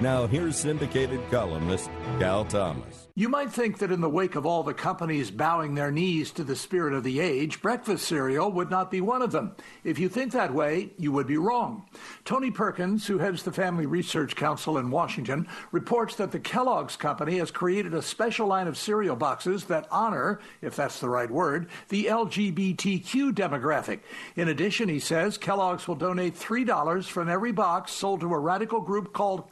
Now, here's syndicated columnist Cal Thomas. You might think that in the wake of all the companies bowing their knees to the spirit of the age, breakfast cereal would not be one of them. If you think that way, you would be wrong. Tony Perkins, who heads the Family Research Council in Washington, reports that the Kellogg's company has created a special line of cereal boxes that honor, if that's the right word, the LGBTQ demographic. In addition, he says Kellogg's will donate $3 from every box sold to a radical group called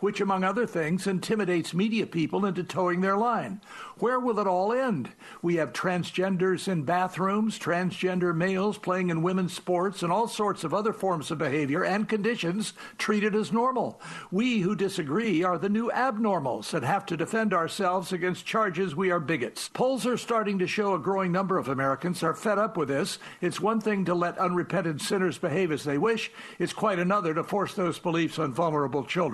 Which, among other things, intimidates media people into toeing their line. Where will it all end? We have transgenders in bathrooms, transgender males playing in women's sports, and all sorts of other forms of behavior and conditions treated as normal. We who disagree are the new abnormals and have to defend ourselves against charges we are bigots. Polls are starting to show a growing number of Americans are fed up with this. It's one thing to let unrepentant sinners behave as they wish, it's quite another to force those beliefs on vulnerable children.